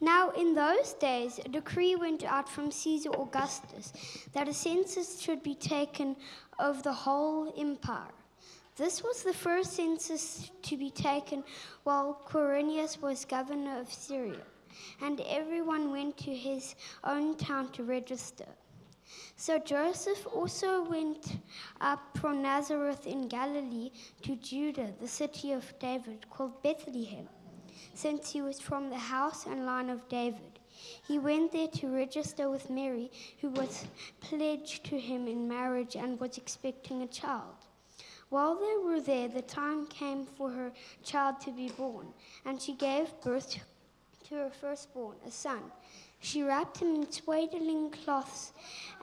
Now, in those days, a decree went out from Caesar Augustus that a census should be taken of the whole empire. This was the first census to be taken while Quirinius was governor of Syria, and everyone went to his own town to register. So Joseph also went up from Nazareth in Galilee to Judah, the city of David, called Bethlehem, since he was from the house and line of David. He went there to register with Mary, who was pledged to him in marriage and was expecting a child. While they were there, the time came for her child to be born, and she gave birth to her firstborn, a son. She wrapped him in swaddling cloths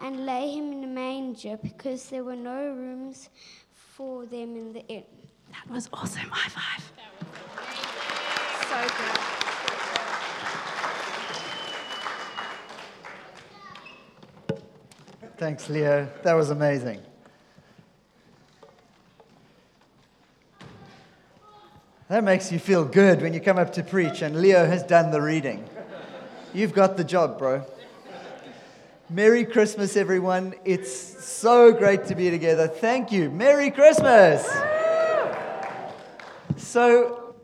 and lay him in a manger because there were no rooms for them in the inn. That was awesome. High five. Thanks, Leo. That was amazing. That makes you feel good when you come up to preach and Leo has done the reading. You've got the job, bro. Merry Christmas, everyone. It's so great to be together. Thank you. Merry Christmas. So,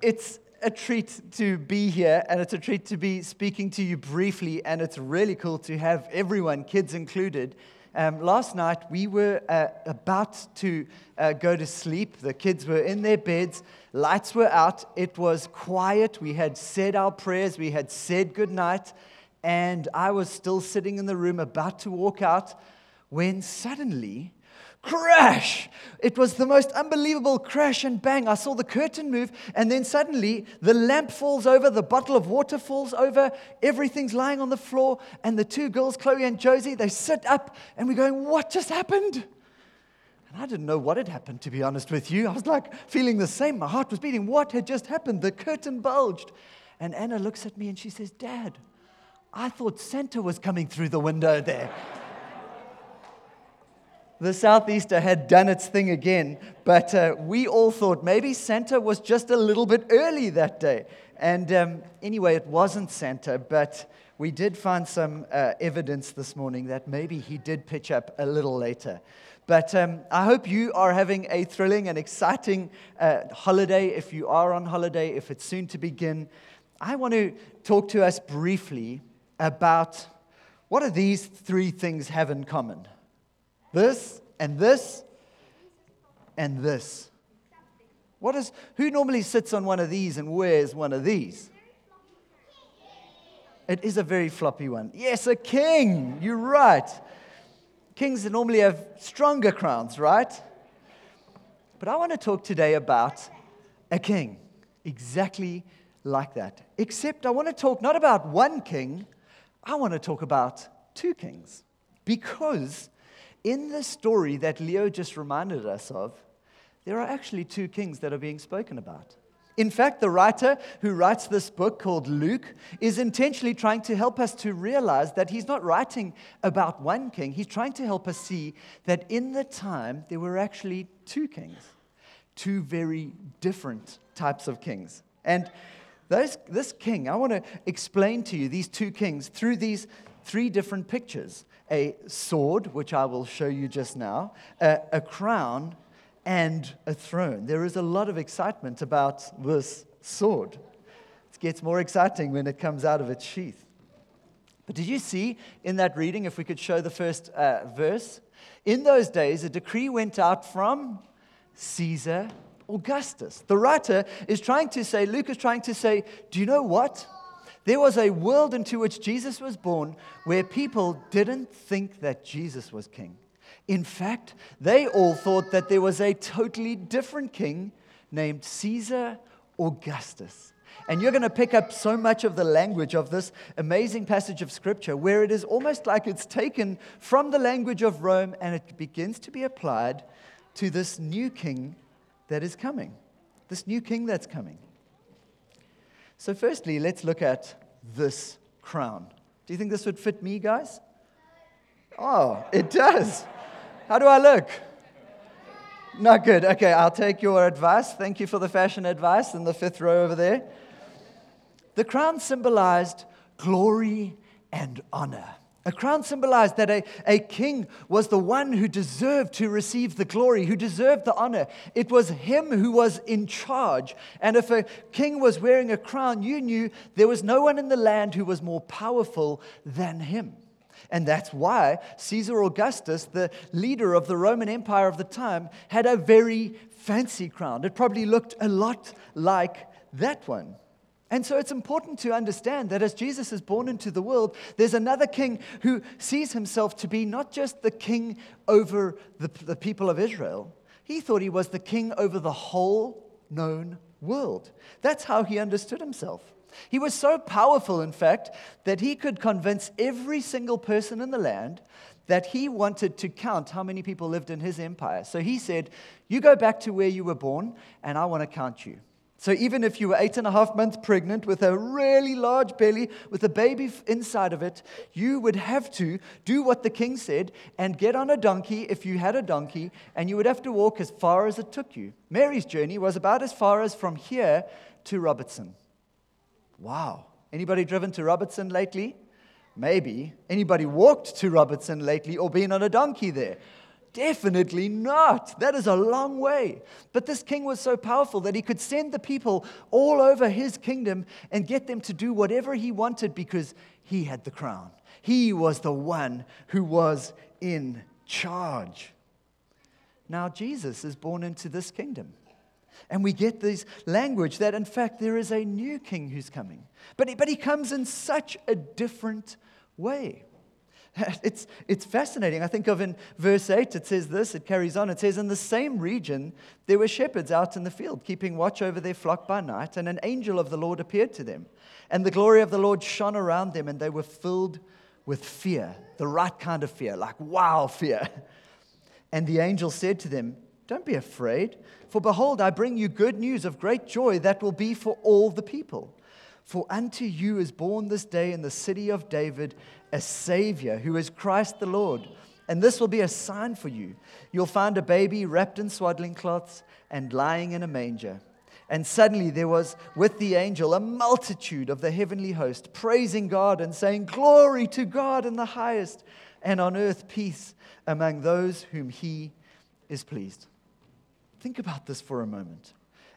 it's a treat to be here, and it's a treat to be speaking to you briefly, and it's really cool to have everyone, kids included. Um, last night, we were uh, about to uh, go to sleep. The kids were in their beds, lights were out, it was quiet. We had said our prayers, we had said goodnight, and I was still sitting in the room about to walk out when suddenly crash. It was the most unbelievable crash and bang. I saw the curtain move, and then suddenly the lamp falls over, the bottle of water falls over, everything's lying on the floor, and the two girls, Chloe and Josie, they sit up, and we're going, What just happened? And I didn't know what had happened, to be honest with you. I was like feeling the same. My heart was beating. What had just happened? The curtain bulged. And Anna looks at me and she says, Dad, I thought Santa was coming through the window there the Southeaster had done its thing again, but uh, we all thought maybe Santa was just a little bit early that day. And um, anyway, it wasn't Santa, but we did find some uh, evidence this morning that maybe he did pitch up a little later. But um, I hope you are having a thrilling and exciting uh, holiday. If you are on holiday, if it's soon to begin, I want to talk to us briefly about what do these three things have in common? This and this and this. What is, who normally sits on one of these and wears one of these? It is a very floppy one. Yes, a king. You're right. Kings normally have stronger crowns, right? But I want to talk today about a king, exactly like that. Except I want to talk not about one king, I want to talk about two kings. Because in the story that Leo just reminded us of, there are actually two kings that are being spoken about. In fact, the writer who writes this book called Luke is intentionally trying to help us to realize that he's not writing about one king. He's trying to help us see that in the time there were actually two kings, two very different types of kings. And those, this king, I want to explain to you these two kings through these three different pictures a sword, which I will show you just now, a, a crown, and a throne. There is a lot of excitement about this sword. It gets more exciting when it comes out of its sheath. But did you see in that reading, if we could show the first uh, verse? In those days, a decree went out from Caesar Augustus. The writer is trying to say, Luke is trying to say, do you know what? There was a world into which Jesus was born where people didn't think that Jesus was king. In fact, they all thought that there was a totally different king named Caesar Augustus. And you're going to pick up so much of the language of this amazing passage of scripture where it is almost like it's taken from the language of Rome and it begins to be applied to this new king that is coming. This new king that's coming. So, firstly, let's look at this crown. Do you think this would fit me, guys? Oh, it does. How do I look? Not good. Okay, I'll take your advice. Thank you for the fashion advice in the fifth row over there. The crown symbolized glory and honor. A crown symbolized that a, a king was the one who deserved to receive the glory, who deserved the honor. It was him who was in charge. And if a king was wearing a crown, you knew there was no one in the land who was more powerful than him. And that's why Caesar Augustus, the leader of the Roman Empire of the time, had a very fancy crown. It probably looked a lot like that one. And so it's important to understand that as Jesus is born into the world, there's another king who sees himself to be not just the king over the, the people of Israel, he thought he was the king over the whole known world. That's how he understood himself. He was so powerful, in fact, that he could convince every single person in the land that he wanted to count how many people lived in his empire. So he said, You go back to where you were born, and I want to count you. So even if you were eight and a half months pregnant with a really large belly with a baby inside of it, you would have to do what the king said and get on a donkey if you had a donkey, and you would have to walk as far as it took you. Mary's journey was about as far as from here to Robertson. Wow. Anybody driven to Robertson lately? Maybe. Anybody walked to Robertson lately or been on a donkey there? Definitely not. That is a long way. But this king was so powerful that he could send the people all over his kingdom and get them to do whatever he wanted because he had the crown. He was the one who was in charge. Now, Jesus is born into this kingdom. And we get this language that, in fact, there is a new king who's coming. But he, but he comes in such a different way. It's, it's fascinating. I think of in verse 8, it says this, it carries on. It says, In the same region, there were shepherds out in the field, keeping watch over their flock by night, and an angel of the Lord appeared to them. And the glory of the Lord shone around them, and they were filled with fear, the right kind of fear, like wow fear. And the angel said to them, Don't be afraid, for behold, I bring you good news of great joy that will be for all the people. For unto you is born this day in the city of David a Savior who is Christ the Lord. And this will be a sign for you. You'll find a baby wrapped in swaddling cloths and lying in a manger. And suddenly there was with the angel a multitude of the heavenly host, praising God and saying, Glory to God in the highest, and on earth peace among those whom he is pleased. Think about this for a moment.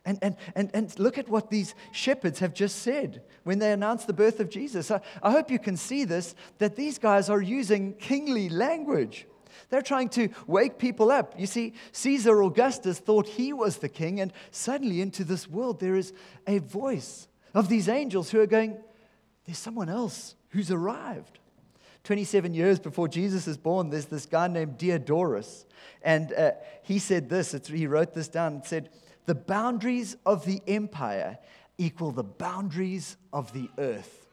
And, and, and, and look at what these shepherds have just said when they announced the birth of Jesus. I, I hope you can see this that these guys are using kingly language. They're trying to wake people up. You see, Caesar Augustus thought he was the king, and suddenly into this world there is a voice of these angels who are going, There's someone else who's arrived. 27 years before Jesus is born, there's this guy named Diodorus. And uh, he said this, he wrote this down, and said, the boundaries of the empire equal the boundaries of the earth.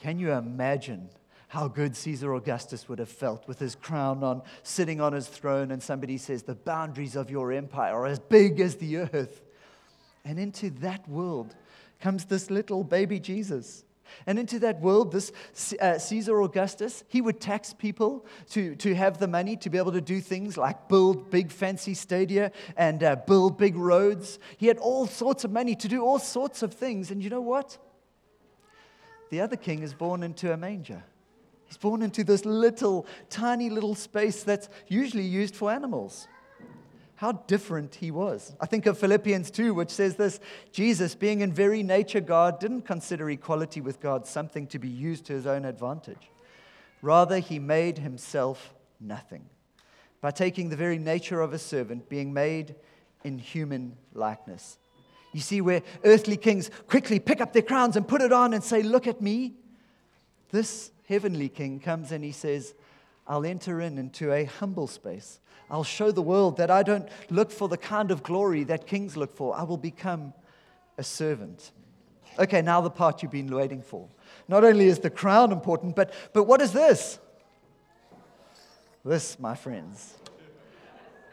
Can you imagine how good Caesar Augustus would have felt with his crown on, sitting on his throne, and somebody says, The boundaries of your empire are as big as the earth. And into that world comes this little baby Jesus. And into that world, this uh, Caesar Augustus, he would tax people to, to have the money to be able to do things like build big fancy stadia and uh, build big roads. He had all sorts of money to do all sorts of things. And you know what? The other king is born into a manger. He's born into this little, tiny little space that's usually used for animals how different he was. I think of Philippians 2, which says this Jesus, being in very nature God, didn't consider equality with God something to be used to his own advantage. Rather, he made himself nothing by taking the very nature of a servant, being made in human likeness. You see, where earthly kings quickly pick up their crowns and put it on and say, Look at me. This heavenly king comes and he says, I'll enter in into a humble space. I'll show the world that I don't look for the kind of glory that kings look for. I will become a servant. Okay, now the part you've been waiting for. Not only is the crown important, but, but what is this? This, my friends,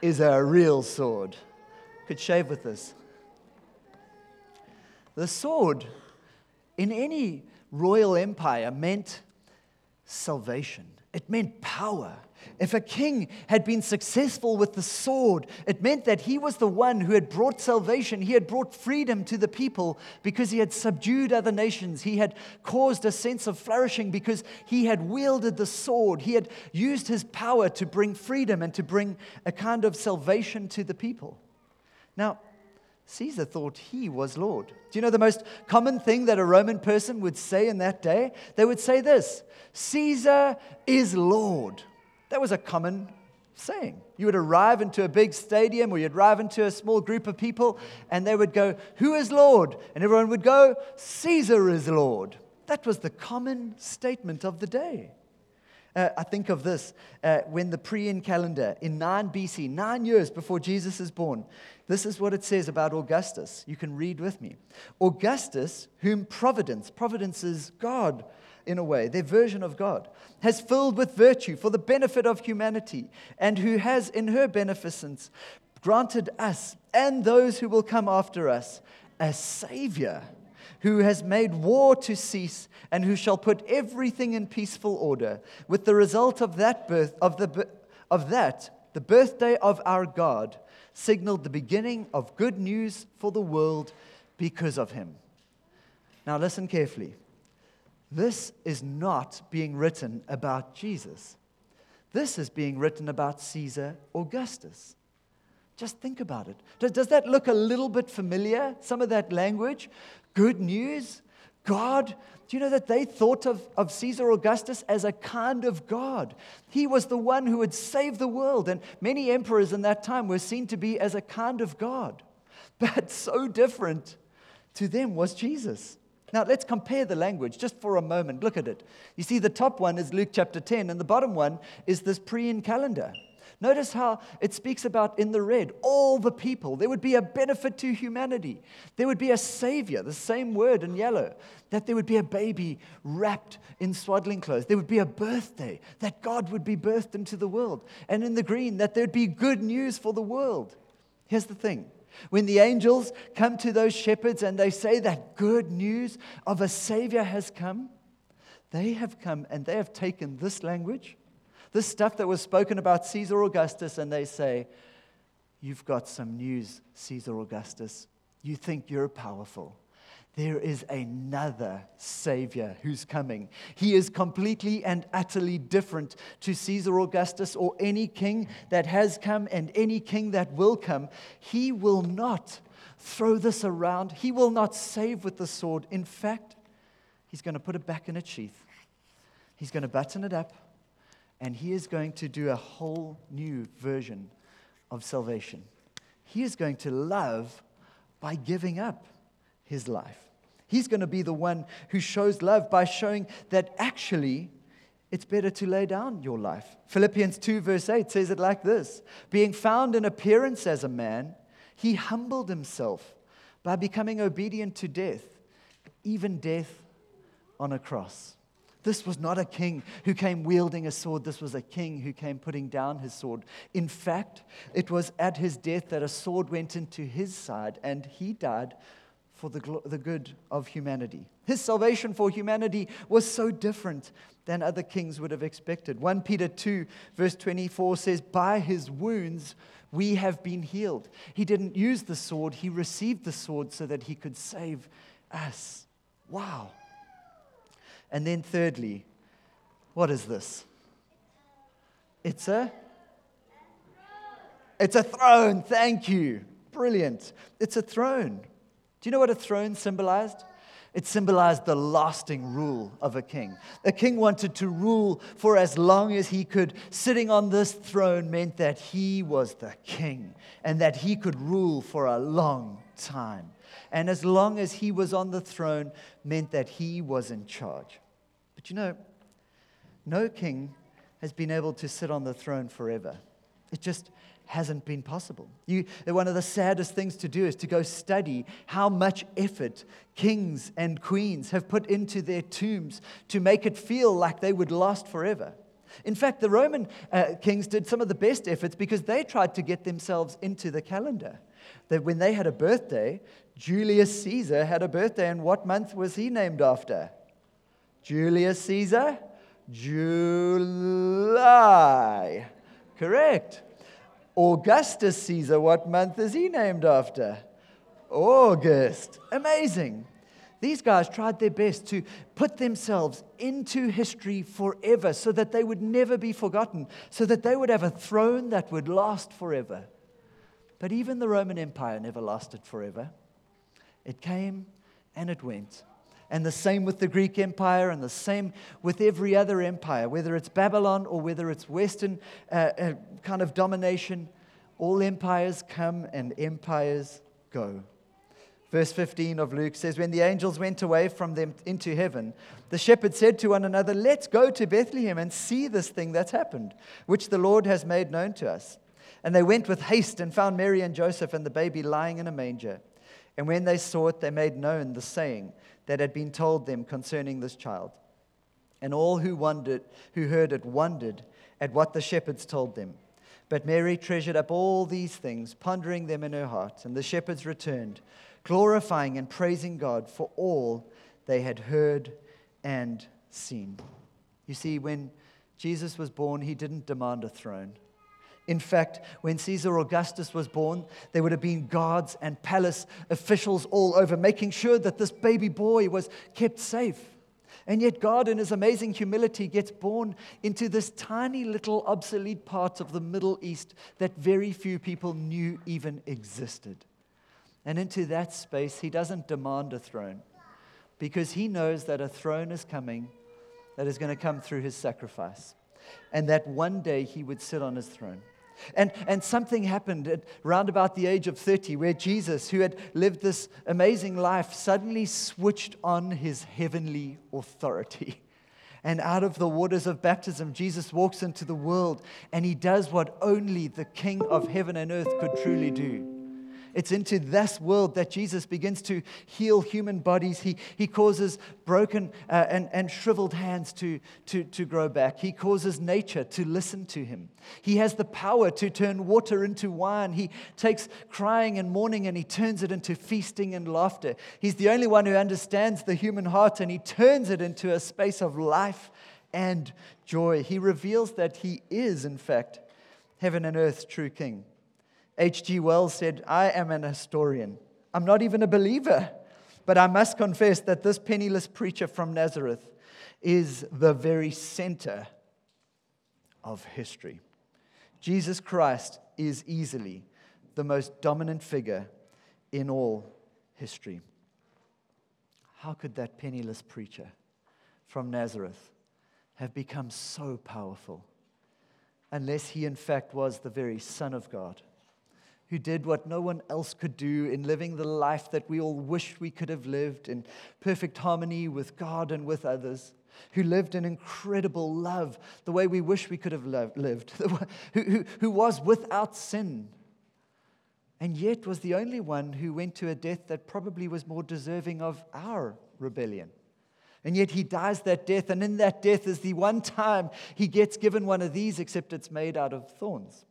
is a real sword. Could shave with this. The sword in any royal empire meant salvation. It meant power. If a king had been successful with the sword, it meant that he was the one who had brought salvation. He had brought freedom to the people because he had subdued other nations. He had caused a sense of flourishing because he had wielded the sword. He had used his power to bring freedom and to bring a kind of salvation to the people. Now, Caesar thought he was Lord. Do you know the most common thing that a Roman person would say in that day? They would say this Caesar is Lord. That was a common saying. You would arrive into a big stadium or you'd arrive into a small group of people and they would go, Who is Lord? And everyone would go, Caesar is Lord. That was the common statement of the day. Uh, I think of this uh, when the Priene calendar in 9 BC, nine years before Jesus is born, this is what it says about Augustus. You can read with me. Augustus, whom providence, providence is God in a way, their version of God, has filled with virtue for the benefit of humanity, and who has in her beneficence granted us and those who will come after us a Savior who has made war to cease and who shall put everything in peaceful order with the result of that birth of the of that the birthday of our God signaled the beginning of good news for the world because of him now listen carefully this is not being written about Jesus this is being written about Caesar Augustus just think about it. Does, that look a little bit familiar? Some of that language? Good news. God, do you know that they thought of, of Caesar Augustus as a kind of God? He was the one who would save the world, and many emperors in that time were seen to be as a kind of God. But so different to them was Jesus. Now, let's compare the language just for a moment. Look at it. You see, the top one is Luke chapter 10, and the bottom one is this Priene calendar. Notice how it speaks about in the red all the people. There would be a benefit to humanity. There would be a savior, the same word in yellow, that there would be a baby wrapped in swaddling clothes. There would be a birthday, that God would be birthed into the world. And in the green, that there'd be good news for the world. Here's the thing. When the angels come to those shepherds and they say that good news of a Savior has come, they have come and they have taken this language this stuff that was spoken about Caesar Augustus, and they say, You've got some news, Caesar Augustus. You think you're powerful. There is another Savior who's coming. He is completely and utterly different to Caesar Augustus or any king that has come and any king that will come. He will not throw this around, he will not save with the sword. In fact, he's going to put it back in its sheath, he's going to button it up, and he is going to do a whole new version of salvation. He is going to love by giving up his life. He's going to be the one who shows love by showing that actually it's better to lay down your life. Philippians 2, verse 8 says it like this Being found in appearance as a man, he humbled himself by becoming obedient to death, even death on a cross. This was not a king who came wielding a sword. This was a king who came putting down his sword. In fact, it was at his death that a sword went into his side and he died for the, the good of humanity. His salvation for humanity was so different than other kings would have expected. 1 Peter 2, verse 24 says, By his wounds we have been healed. He didn't use the sword, he received the sword so that he could save us. Wow. And then, thirdly, what is this? It's a it's a throne. Thank you. Brilliant. It's a throne. Do you know what a throne symbolized? It symbolized the lasting rule of a king. A king wanted to rule for as long as he could. Sitting on this throne meant that he was the king and that he could rule for a long time. And as long as he was on the throne meant that he was in charge. But you know, no king has been able to sit on the throne forever. It just hasn't been possible. You, one of the saddest things to do is to go study how much effort kings and queens have put into their tombs to make it feel like they would last forever. In fact, the Roman uh, kings did some of the best efforts because they tried to get themselves into the calendar. That when they had a birthday, Julius Caesar had a birthday, and what month was he named after? Julius Caesar? July. Correct. Augustus Caesar, what month is he named after? August. Amazing. These guys tried their best to put themselves into history forever so that they would never be forgotten, so that they would have a throne that would last forever. But even the Roman Empire never lasted forever. It came and it went. And the same with the Greek Empire, and the same with every other empire, whether it's Babylon or whether it's Western uh, uh, kind of domination. All empires come and empires go. Verse 15 of Luke says, When the angels went away from them into heaven, the shepherds said to one another, Let's go to Bethlehem and see this thing that's happened, which the Lord has made known to us. And they went with haste and found Mary and Joseph and the baby lying in a manger. And when they saw it, they made known the saying that had been told them concerning this child. And all who wondered, who heard it wondered at what the shepherds told them. But Mary treasured up all these things, pondering them in her heart. And the shepherds returned, glorifying and praising God for all they had heard and seen. You see, when Jesus was born, he didn't demand a throne. In fact, when Caesar Augustus was born, there would have been guards and palace officials all over, making sure that this baby boy was kept safe. And yet, God, in his amazing humility, gets born into this tiny little obsolete part of the Middle East that very few people knew even existed. And into that space, he doesn't demand a throne because he knows that a throne is coming that is going to come through his sacrifice, and that one day he would sit on his throne. And, and something happened at round about the age of 30 where Jesus, who had lived this amazing life, suddenly switched on his heavenly authority. And out of the waters of baptism, Jesus walks into the world and he does what only the King of heaven and earth could truly do. It's into this world that Jesus begins to heal human bodies. He, he causes broken uh, and, and shriveled hands to, to, to grow back. He causes nature to listen to him. He has the power to turn water into wine. He takes crying and mourning and he turns it into feasting and laughter. He's the only one who understands the human heart and he turns it into a space of life and joy. He reveals that he is, in fact, heaven and earth's true king. H.G. Wells said, I am an historian. I'm not even a believer, but I must confess that this penniless preacher from Nazareth is the very center of history. Jesus Christ is easily the most dominant figure in all history. How could that penniless preacher from Nazareth have become so powerful unless he, in fact, was the very Son of God? Who did what no one else could do in living the life that we all wish we could have lived in perfect harmony with God and with others, who lived in incredible love the way we wish we could have lived, who, who, who was without sin, and yet was the only one who went to a death that probably was more deserving of our rebellion. And yet he dies that death, and in that death is the one time he gets given one of these, except it's made out of thorns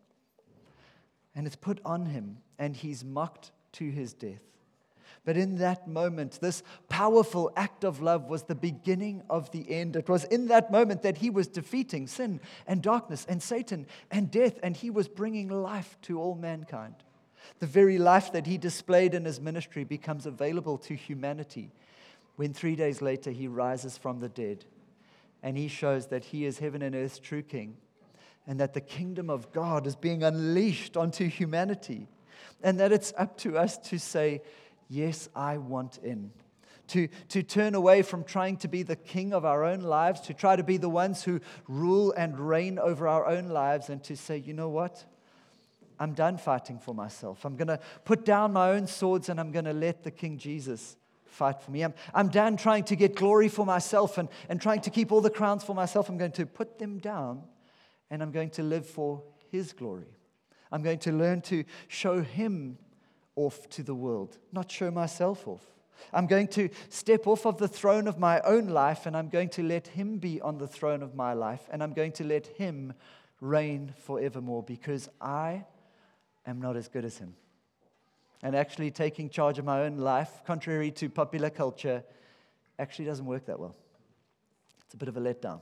and it's put on him, and he's mocked to his death. But in that moment, this powerful act of love was the beginning of the end. It was in that moment that he was defeating sin and darkness and Satan and death, and he was bringing life to all mankind. The very life that he displayed in his ministry becomes available to humanity when three days later he rises from the dead and he shows that he is heaven and earth's true king and that the kingdom of God is being unleashed onto humanity, and that it's up to us to say, Yes, I want in. To, to turn away from trying to be the king of our own lives, to try to be the ones who rule and reign over our own lives, and to say, you know what? I'm done fighting for myself. I'm going to put down my own swords and I'm going to let the King Jesus fight for me. I'm, I'm done trying to get glory for myself and, and trying to keep all the crowns for myself. I'm going to put them down and I'm going to live for His glory. I'm going to learn to show Him off to the world, not show myself off. I'm going to step off of the throne of my own life and I'm going to let Him be on the throne of my life and I'm going to let Him reign forevermore because I am not as good as Him. And actually, taking charge of my own life, contrary to popular culture, actually doesn't work that well. It's a bit of a letdown.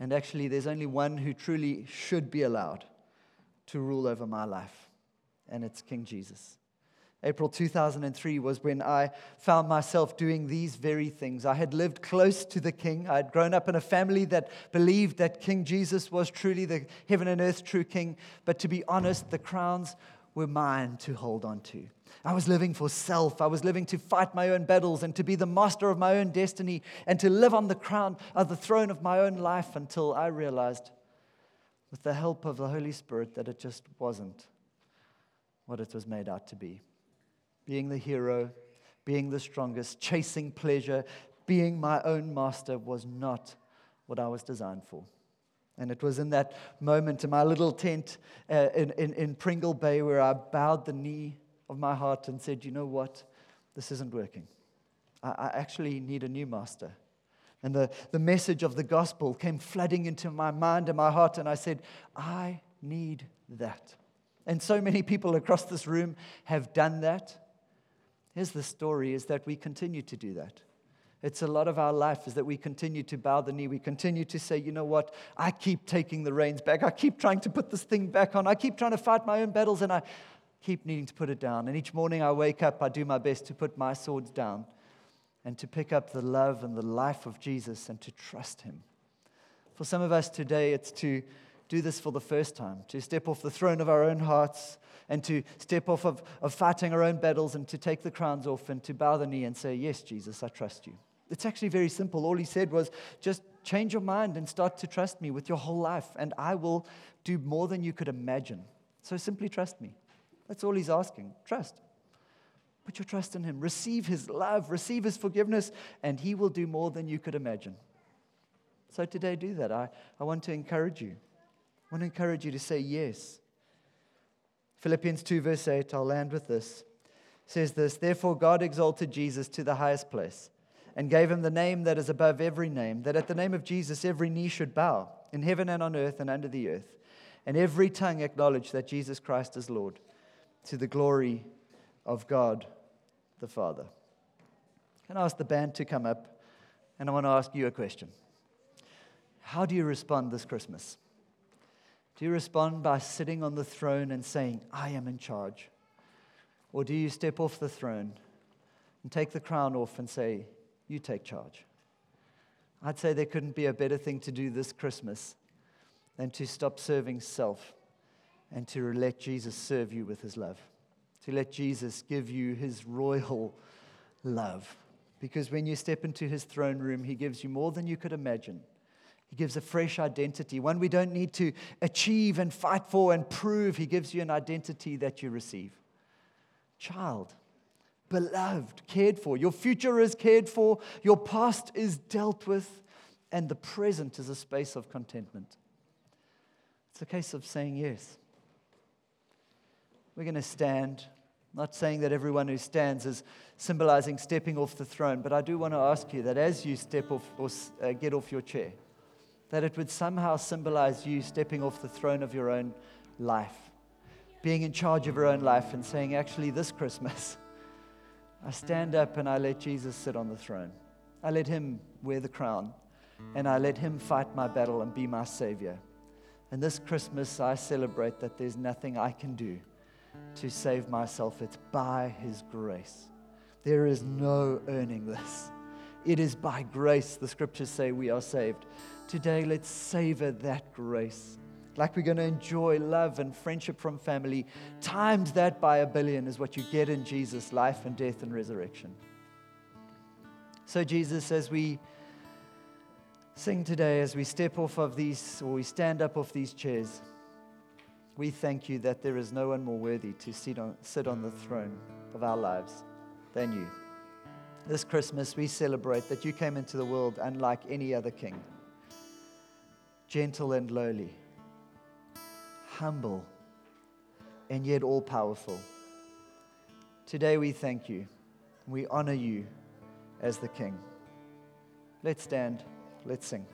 And actually, there's only one who truly should be allowed to rule over my life, and it's King Jesus. April 2003 was when I found myself doing these very things. I had lived close to the King. I had grown up in a family that believed that King Jesus was truly the heaven and earth true King. But to be honest, the crowns were mine to hold on to. I was living for self. I was living to fight my own battles and to be the master of my own destiny and to live on the crown of the throne of my own life until I realized, with the help of the Holy Spirit, that it just wasn't what it was made out to be being the hero, being the strongest, chasing pleasure, being my own master was not what I was designed for. And it was in that moment in my little tent uh, in, in, in Pringle Bay where I bowed the knee of my heart and said, You know what? This isn't working. I, I actually need a new master. And the, the message of the gospel came flooding into my mind and my heart, and I said, I need that. And so many people across this room have done that. Here's the story is that we continue to do that. It's a lot of our life is that we continue to bow the knee. We continue to say, you know what? I keep taking the reins back. I keep trying to put this thing back on. I keep trying to fight my own battles and I keep needing to put it down. And each morning I wake up, I do my best to put my swords down and to pick up the love and the life of Jesus and to trust him. For some of us today, it's to do this for the first time, to step off the throne of our own hearts and to step off of, of fighting our own battles and to take the crowns off and to bow the knee and say, Yes, Jesus, I trust you. It's actually very simple. All he said was just change your mind and start to trust me with your whole life, and I will do more than you could imagine. So simply trust me. That's all he's asking. Trust. Put your trust in him. Receive his love, receive his forgiveness, and he will do more than you could imagine. So today, do that. I, I want to encourage you. I want to encourage you to say yes. Philippians 2, verse 8, I'll land with this, says this Therefore, God exalted Jesus to the highest place and gave him the name that is above every name, that at the name of Jesus every knee should bow, in heaven and on earth and under the earth, and every tongue acknowledge that Jesus Christ is Lord, to the glory of God the Father. Can I ask the band to come up? And I want to ask you a question. How do you respond this Christmas? Do you respond by sitting on the throne and saying, I am in charge? Or do you step off the throne and take the crown off and say, You take charge? I'd say there couldn't be a better thing to do this Christmas than to stop serving self and to let Jesus serve you with his love, to let Jesus give you his royal love. Because when you step into his throne room, he gives you more than you could imagine. He gives a fresh identity, one we don't need to achieve and fight for and prove. He gives you an identity that you receive. Child, beloved, cared for. Your future is cared for, your past is dealt with, and the present is a space of contentment. It's a case of saying yes. We're going to stand. Not saying that everyone who stands is symbolizing stepping off the throne, but I do want to ask you that as you step off or uh, get off your chair, that it would somehow symbolize you stepping off the throne of your own life, being in charge of your own life, and saying, actually, this Christmas, I stand up and I let Jesus sit on the throne. I let him wear the crown, and I let him fight my battle and be my savior. And this Christmas, I celebrate that there's nothing I can do to save myself. It's by his grace. There is no earning this. It is by grace, the scriptures say, we are saved. Today, let's savor that grace. Like we're going to enjoy love and friendship from family, times that by a billion is what you get in Jesus' life and death and resurrection. So, Jesus, as we sing today, as we step off of these, or we stand up off these chairs, we thank you that there is no one more worthy to sit on, sit on the throne of our lives than you. This Christmas, we celebrate that you came into the world unlike any other king gentle and lowly, humble, and yet all powerful. Today we thank you. We honor you as the King. Let's stand. Let's sing.